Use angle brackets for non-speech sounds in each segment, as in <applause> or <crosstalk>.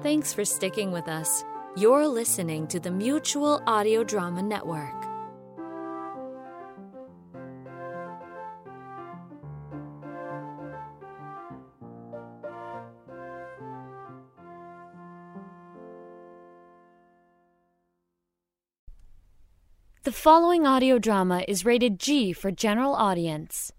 Thanks for sticking with us. You're listening to the Mutual Audio Drama Network. The following audio drama is rated G for general audience.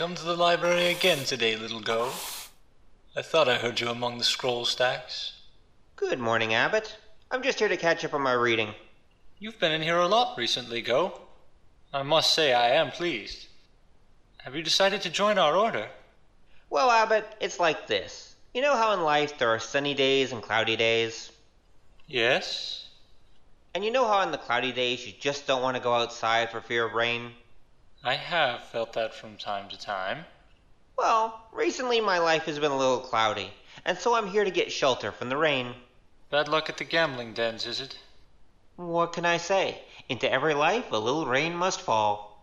Come to the library again today, little Go. I thought I heard you among the scroll stacks. Good morning, Abbott. I'm just here to catch up on my reading. You've been in here a lot recently, Go. I must say I am pleased. Have you decided to join our order? Well, Abbott, it's like this. You know how in life there are sunny days and cloudy days? Yes? And you know how in the cloudy days you just don't want to go outside for fear of rain? I have felt that from time to time. Well, recently my life has been a little cloudy, and so I'm here to get shelter from the rain. Bad luck at the gambling dens, is it? What can I say? Into every life a little rain must fall.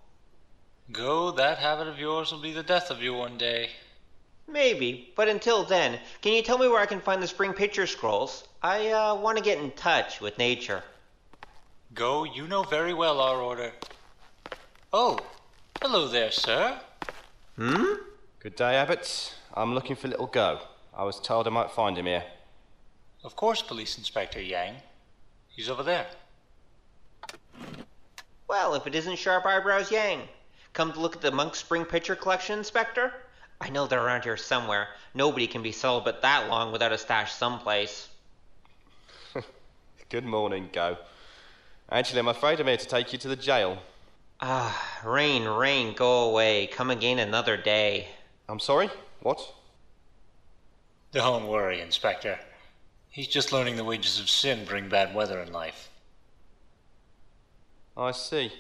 Go, that habit of yours will be the death of you one day. Maybe, but until then, can you tell me where I can find the spring picture scrolls? I uh, want to get in touch with nature. Go, you know very well our order. Oh, hello there, sir. Hmm? Good day, Abbott. I'm looking for little Go. I was told I might find him here. Of course, Police Inspector Yang. He's over there. Well, if it isn't Sharp Eyebrows Yang. Come to look at the Monk Spring Picture Collection, Inspector? I know they're around here somewhere. Nobody can be celibate that long without a stash someplace. <laughs> Good morning, Go. Actually, I'm afraid I'm here to take you to the jail. Ah, rain, rain, go away. Come again another day. I'm sorry? What? Don't worry, Inspector. He's just learning the wages of sin bring bad weather in life. I see.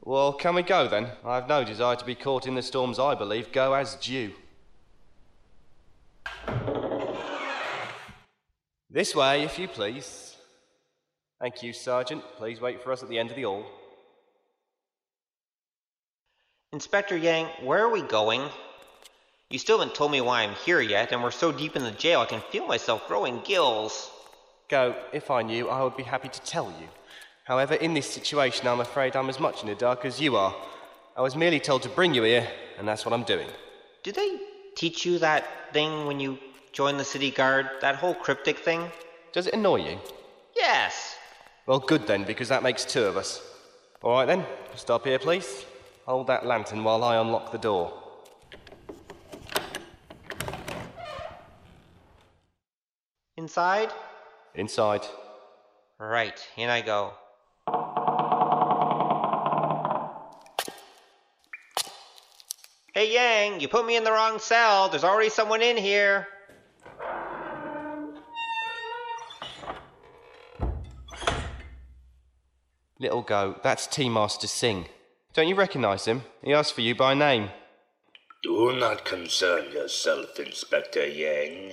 Well, can we go then? I've no desire to be caught in the storms I believe go as due. This way, if you please. Thank you, Sergeant. Please wait for us at the end of the hall. Inspector Yang, where are we going? You still haven't told me why I'm here yet, and we're so deep in the jail I can feel myself growing gills. Go, if I knew, I would be happy to tell you. However, in this situation, I'm afraid I'm as much in the dark as you are. I was merely told to bring you here, and that's what I'm doing. Did they teach you that thing when you joined the city guard? That whole cryptic thing? Does it annoy you? Yes. Well, good then, because that makes two of us. All right then, stop here, please. Hold that lantern while I unlock the door. Inside? Inside. Right, in I go. Hey Yang, you put me in the wrong cell. There's already someone in here. Little Go, that's Tea Master Singh. Don't you recognize him? He asked for you by name. Do not concern yourself, Inspector Yang.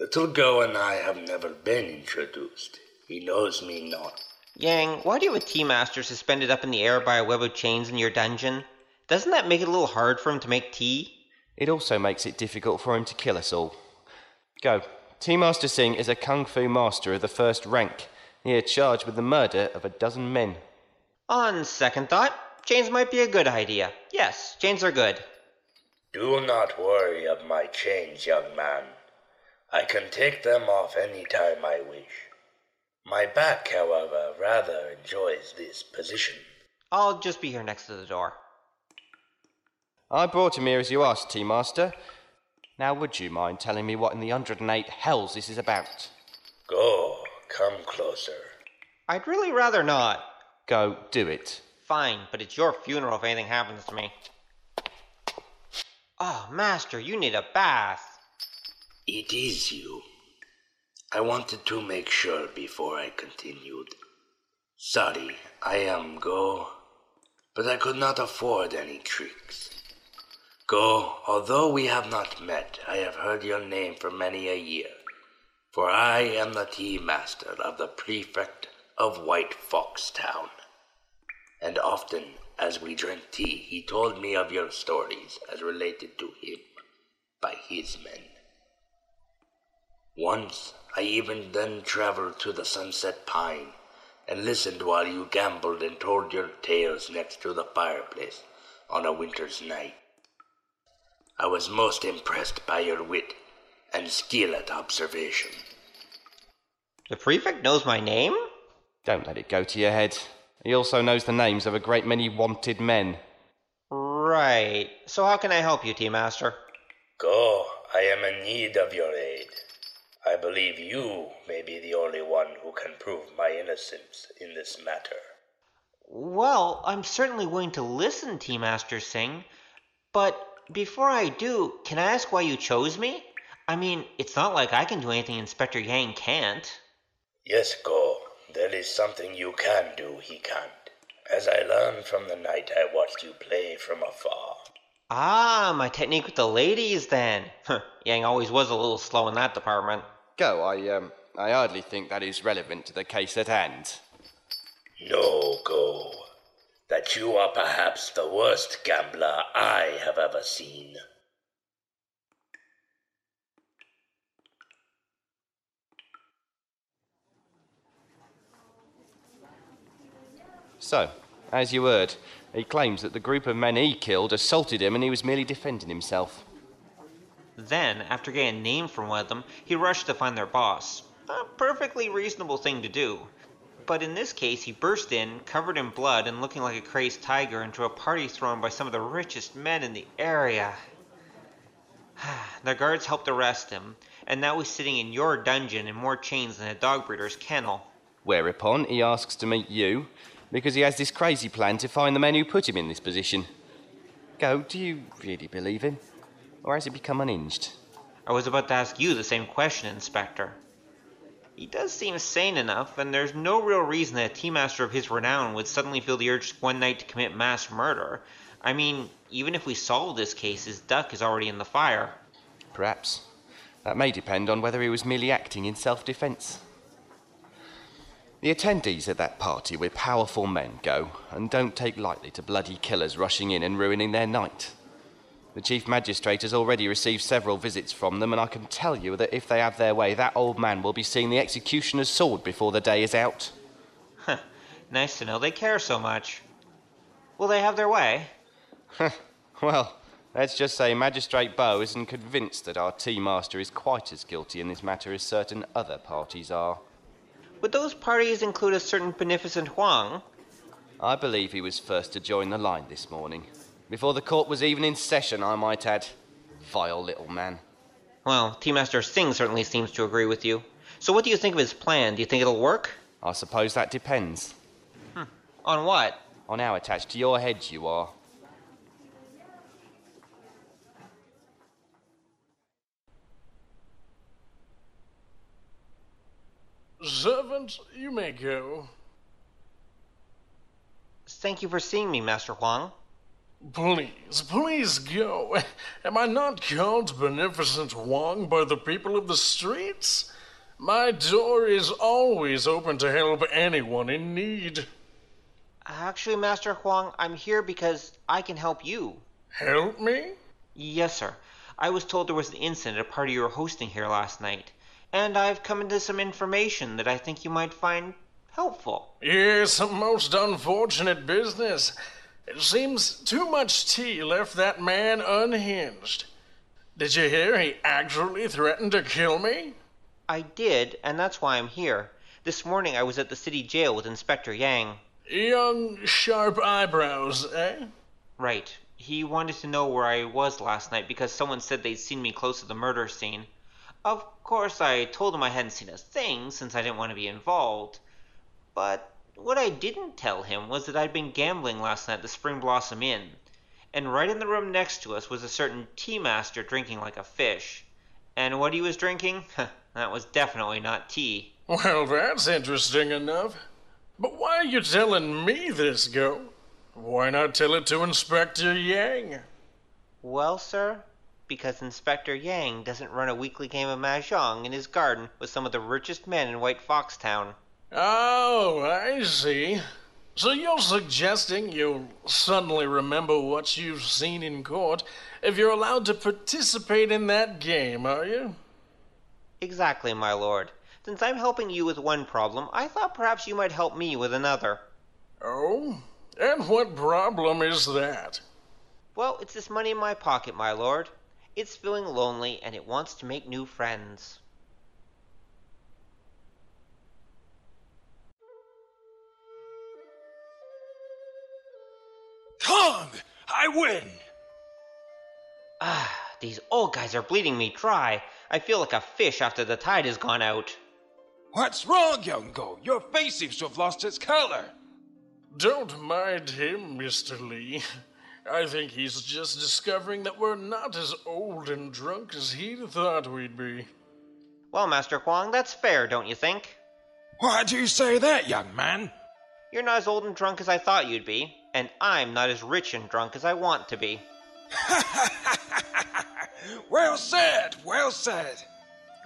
Little Go and I have never been introduced. He knows me not. Yang, why do you have a tea master suspended up in the air by a web of chains in your dungeon? Doesn't that make it a little hard for him to make tea? It also makes it difficult for him to kill us all. Go. Tea Master Singh is a kung fu master of the first rank. He is charged with the murder of a dozen men. On second thought, chains might be a good idea. Yes, chains are good. Do not worry of my chains, young man. I can take them off any time I wish. My back, however, rather enjoys this position. I'll just be here next to the door. I brought him here as you asked, Tea Master. Now, would you mind telling me what in the 108 hells this is about? Go, come closer. I'd really rather not. Go, do it. Fine, but it's your funeral if anything happens to me. Oh, Master, you need a bath. It is you. I wanted to make sure before I continued. Sorry, I am Go, but I could not afford any tricks. Go, although we have not met, I have heard your name for many a year, for I am the tea master of the prefect of White Fox Town. And often, as we drank tea, he told me of your stories as related to him by his men. Once, I even then traveled to the Sunset Pine and listened while you gambled and told your tales next to the fireplace on a winter's night. I was most impressed by your wit and skill at observation. The prefect knows my name? Don't let it go to your head. He also knows the names of a great many wanted men. Right. So how can I help you, Tea Master? Go, I am in need of your aid. I believe you may be the only one who can prove my innocence in this matter. Well, I'm certainly willing to listen, Tea Master Singh. But before I do, can I ask why you chose me? I mean, it's not like I can do anything Inspector Yang can't. Yes, Go, there is something you can do he can't. As I learned from the night I watched you play from afar. Ah, my technique with the ladies then. Yang always was a little slow in that department. Go, I, um, I hardly think that is relevant to the case at hand. No, Go. That you are perhaps the worst gambler I have ever seen. So, as you heard, he claims that the group of men he killed assaulted him and he was merely defending himself. Then, after getting a name from one of them, he rushed to find their boss. A perfectly reasonable thing to do. But in this case, he burst in, covered in blood and looking like a crazed tiger, into a party thrown by some of the richest men in the area. <sighs> the guards helped arrest him, and now he's sitting in your dungeon in more chains than a dog breeder's kennel. Whereupon he asks to meet you because he has this crazy plan to find the men who put him in this position. Go, do you really believe him? Or has he become unhinged? I was about to ask you the same question, Inspector. He does seem sane enough, and there's no real reason that a tea master of his renown would suddenly feel the urge one night to commit mass murder. I mean, even if we solve this case, his duck is already in the fire. Perhaps. That may depend on whether he was merely acting in self defense. The attendees at that party were powerful men, Go, and don't take lightly to bloody killers rushing in and ruining their night. The Chief Magistrate has already received several visits from them, and I can tell you that if they have their way, that old man will be seeing the executioner's sword before the day is out. Huh. Nice to know they care so much. Will they have their way? Well, let's just say Magistrate Bow isn't convinced that our tea master is quite as guilty in this matter as certain other parties are. Would those parties include a certain beneficent Huang? I believe he was first to join the line this morning. Before the court was even in session, I might add. Vile little man. Well, Tea Master Singh certainly seems to agree with you. So what do you think of his plan? Do you think it'll work? I suppose that depends. Hmm. On what? On how attached to your head you are. Servant, you may go. Thank you for seeing me, Master Huang. Please, please go. Am I not called Beneficent Huang by the people of the streets? My door is always open to help anyone in need. Actually, Master Huang, I'm here because I can help you. Help me? Yes, sir. I was told there was an incident at a party you were hosting here last night, and I've come into some information that I think you might find helpful. Yes, a most unfortunate business. It seems too much tea left that man unhinged. Did you hear he actually threatened to kill me? I did, and that's why I'm here. This morning I was at the city jail with Inspector Yang. Young, sharp eyebrows, eh? Right. He wanted to know where I was last night because someone said they'd seen me close to the murder scene. Of course, I told him I hadn't seen a thing since I didn't want to be involved. But what I didn't tell him was that I'd been gambling last night at the Spring Blossom Inn, and right in the room next to us was a certain tea master drinking like a fish. And what he was drinking? <laughs> that was definitely not tea. Well, that's interesting enough. But why are you telling me this, Go? Why not tell it to Inspector Yang? Well, sir, because Inspector Yang doesn't run a weekly game of Mahjong in his garden with some of the richest men in White Fox Town. Oh, I see. So you're suggesting you'll suddenly remember what you've seen in court if you're allowed to participate in that game, are you? Exactly, my lord. Since I'm helping you with one problem, I thought perhaps you might help me with another. Oh? And what problem is that? Well, it's this money in my pocket, my lord. It's feeling lonely and it wants to make new friends. Kong! I win! Ah, these old guys are bleeding me dry. I feel like a fish after the tide has gone out. What's wrong, young Go? Your face seems to have lost its color. Don't mind him, Mr. Lee. I think he's just discovering that we're not as old and drunk as he thought we'd be. Well, Master Huang, that's fair, don't you think? Why do you say that, young man? You're not as old and drunk as I thought you'd be, and I'm not as rich and drunk as I want to be. <laughs> well said, well said.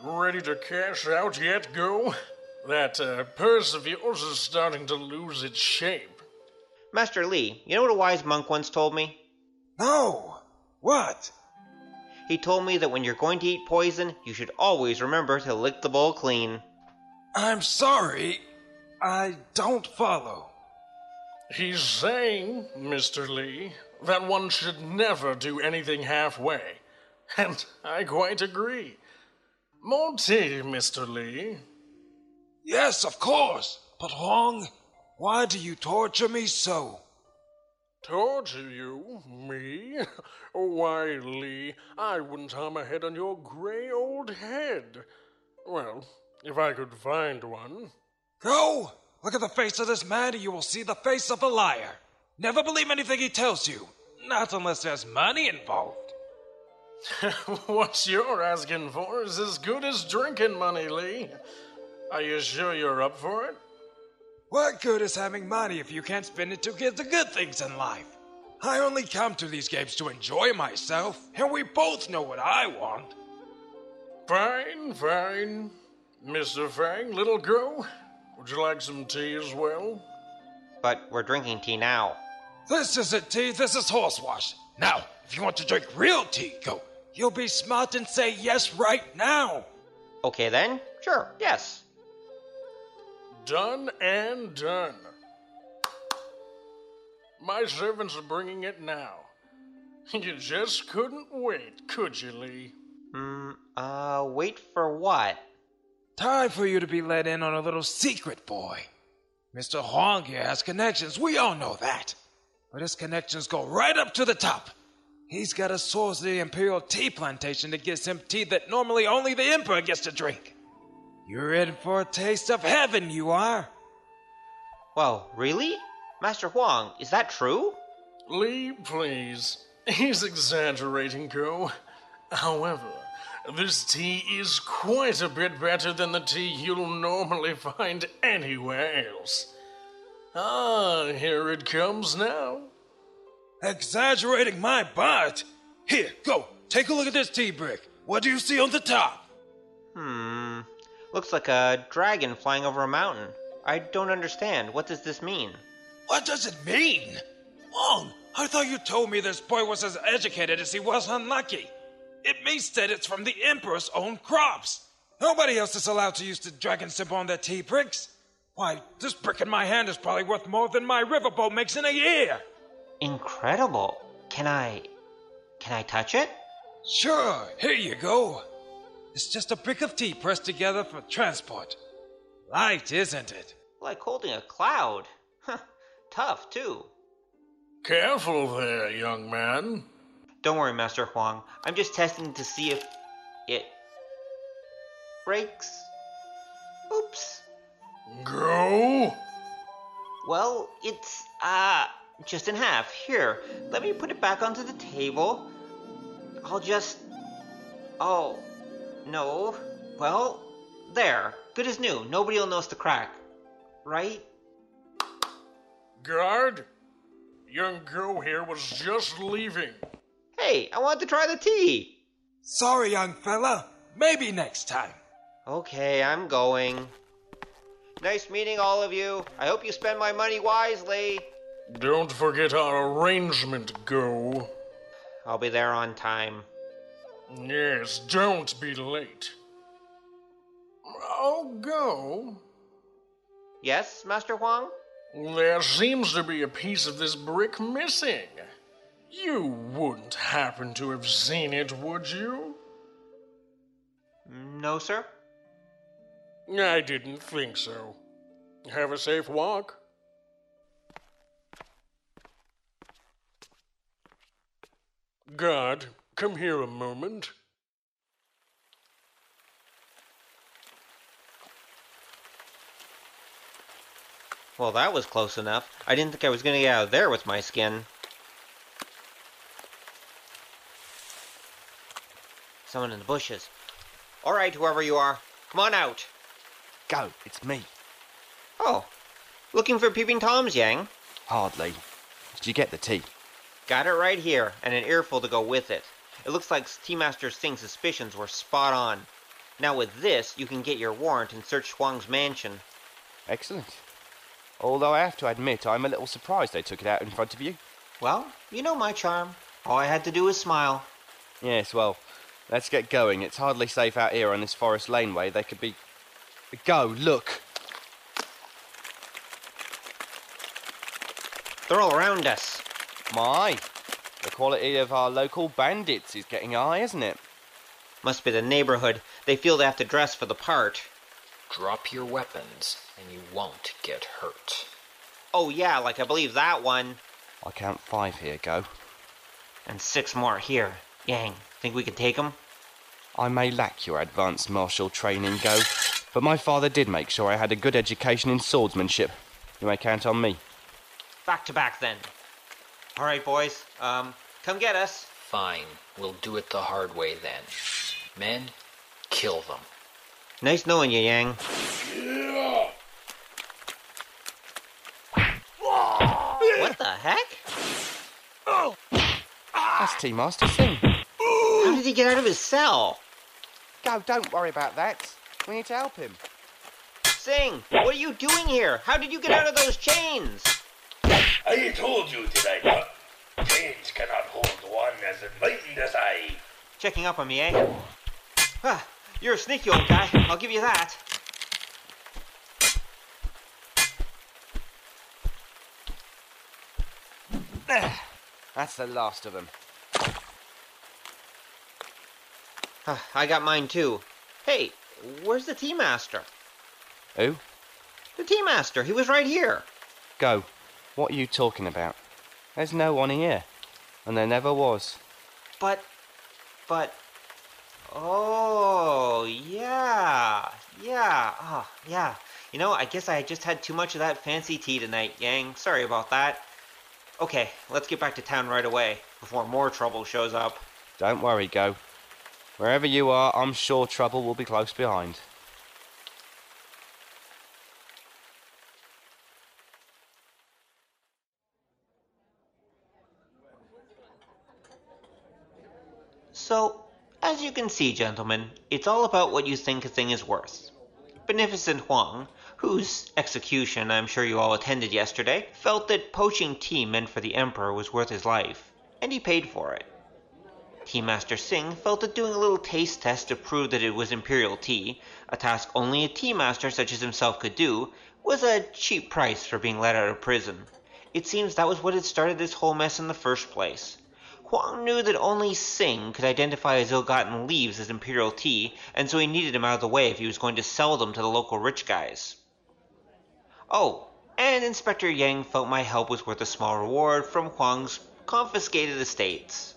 Ready to cash out yet, Go? That uh, purse of yours is starting to lose its shape. Master Lee, you know what a wise monk once told me? No. What? He told me that when you're going to eat poison, you should always remember to lick the bowl clean. I'm sorry. I don't follow. He's saying, Mr. Lee, that one should never do anything halfway. <laughs> And I quite agree. More tea, Mr. Lee. Yes, of course. But Huang, why do you torture me so? Torture you? Me? <laughs> Why, Lee, I wouldn't harm a head on your gray old head. Well, if I could find one. Go! Look at the face of this man, and you will see the face of a liar. Never believe anything he tells you, not unless there's money involved. <laughs> what you're asking for is as good as drinking money, Lee. Are you sure you're up for it? What good is having money if you can't spend it to get the good things in life? I only come to these games to enjoy myself, and we both know what I want. Fine, fine. Mr. Fang, little girl, would you like some tea as well? But we're drinking tea now. This isn't tea, this is horsewash. Now, if you want to drink real tea, go. You'll be smart and say yes right now. Okay then, sure, yes. Done and done. My servants are bringing it now. You just couldn't wait, could you, Lee? Hmm, uh, wait for what? Time for you to be let in on a little secret, boy. Mr. Huang here has connections, we all know that. But his connections go right up to the top. He's got a source of the Imperial Tea Plantation that gives him tea that normally only the Emperor gets to drink. You're in for a taste of heaven, you are. Well, really? Master Huang, is that true? Lee, please. He's exaggerating, Go. However, this tea is quite a bit better than the tea you'll normally find anywhere else. Ah, here it comes now. Exaggerating my butt? Here, go, take a look at this tea brick. What do you see on the top? Hmm, looks like a dragon flying over a mountain. I don't understand. What does this mean? What does it mean? Huang, I thought you told me this boy was as educated as he was unlucky. It means that it's from the Emperor's own crops. Nobody else is allowed to use the dragon symbol on their tea bricks. Why, this brick in my hand is probably worth more than my riverboat makes in a year. Incredible. Can I. Can I touch it? Sure, here you go. It's just a brick of tea pressed together for transport. Light, isn't it? Like holding a cloud. Tough, too. Careful there, young man. Don't worry, Master Huang. I'm just testing to see if it breaks. Oops. Go. Well, it's, uh, just in half. Here, let me put it back onto the table. I'll just. Oh, no. Well, there. Good as new. Nobody will notice the crack. Right? Guard, young girl here was just leaving. Hey, I want to try the tea. Sorry, young fella. Maybe next time. Okay, I'm going. Nice meeting all of you. I hope you spend my money wisely. Don't forget our arrangement, Go. I'll be there on time. Yes, don't be late. Oh, Go. Yes, Master Huang? There seems to be a piece of this brick missing. You wouldn't happen to have seen it, would you? No, sir. I didn't think so. Have a safe walk. Go, come here a moment. Well, that was close enough. I didn't think I was going to get out of there with my skin. Someone in the bushes. All right, whoever you are, come on out. Go, it's me. Oh, looking for peeping toms, Yang? Hardly. Did you get the tea? Got it right here, and an earful to go with it. It looks like Tea Master Sing's suspicions were spot on. Now with this, you can get your warrant and search Huang's mansion. Excellent. Although I have to admit, I'm a little surprised they took it out in front of you. Well, you know my charm. All I had to do was smile. Yes, well, let's get going. It's hardly safe out here on this forest laneway. They could be. Go, look! They're all around us. My, quality of our local bandits is getting high, isn't it? Must be the neighborhood. They feel they have to dress for the part. Drop your weapons, and you won't get hurt. Oh yeah, like I believe that one. I count five here, go. And six more here. Yang, think we can take 'em? I may lack your advanced martial training, go, but my father did make sure I had a good education in swordsmanship. You may count on me. Back to back then. All right, boys. Um, come get us. Fine, we'll do it the hard way then. Men, kill them. Nice knowing you, Yang. What the heck? That's Tea Master Sing. How did he get out of his cell? Go, don't worry about that. We need to help him. Sing, what are you doing here? How did you get out of those chains? I told you, did I not? Chains cannot hold one as enlightened as I. Checking up on me, eh? Ah, you're a sneaky old guy. I'll give you that. <sighs> That's the last of them. Ah, I got mine too. Hey, where's the tea master? Who? The tea master. He was right here. Go. What are you talking about? There's no one here. And there never was. But, but, oh, yeah, yeah, oh, yeah. You know, I guess I just had too much of that fancy tea tonight, Yang. Sorry about that. Okay, let's get back to town right away before more trouble shows up. Don't worry, Go. Wherever you are, I'm sure trouble will be close behind. So, as you can see, gentlemen, it's all about what you think a thing is worth. Beneficent Huang, whose execution I'm sure you all attended yesterday, felt that poaching tea meant for the Emperor was worth his life, and he paid for it. Tea Master Singh felt that doing a little taste test to prove that it was imperial tea, a task only a tea master such as himself could do, was a cheap price for being let out of prison. It seems that was what had started this whole mess in the first place. Huang knew that only Singh could identify his ill-gotten leaves as imperial tea, and so he needed him out of the way if he was going to sell them to the local rich guys. Oh, and Inspector Yang felt my help was worth a small reward from Huang's confiscated estates.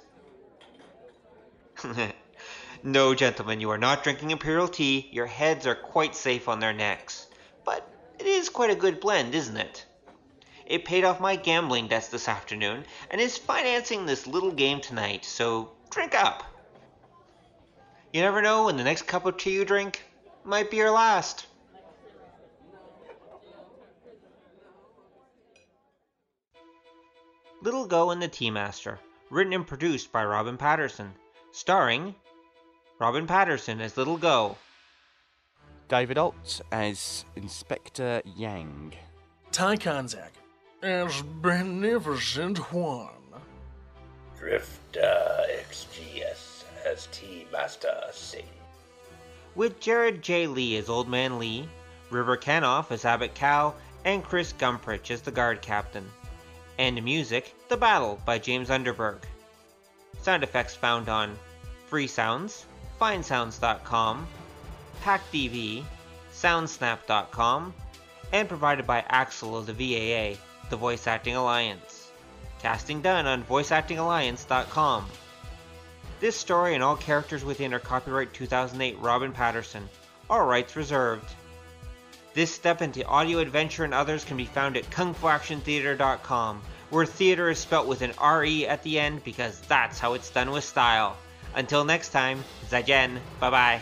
<laughs> no, gentlemen, you are not drinking imperial tea. Your heads are quite safe on their necks. But it is quite a good blend, isn't it? It paid off my gambling debts this afternoon and is financing this little game tonight, so drink up. You never know when the next cup of tea you drink might be your last. Little Go and the Tea Master, written and produced by Robin Patterson, starring Robin Patterson as Little Go, David Alt as Inspector Yang. Ty Konzak as Beneficent Huang. Drifter XGS as Tea Master Sing. with Jared J. Lee as Old Man Lee, River Kanoff as Abbot Cow, and Chris Gumprich as the guard captain. And music, The Battle by James Underberg. Sound effects found on Free Sounds, FineSounds.com, PacDV, SoundSnap.com, and provided by Axel of the VAA, the Voice Acting Alliance. Casting done on VoiceActingAlliance.com. This story and all characters within are copyright 2008 Robin Patterson. All rights reserved. This step into audio adventure and others can be found at kungfuactiontheatre.com, where theater is spelt with an RE at the end because that's how it's done with style. Until next time, Zaijian. Bye bye.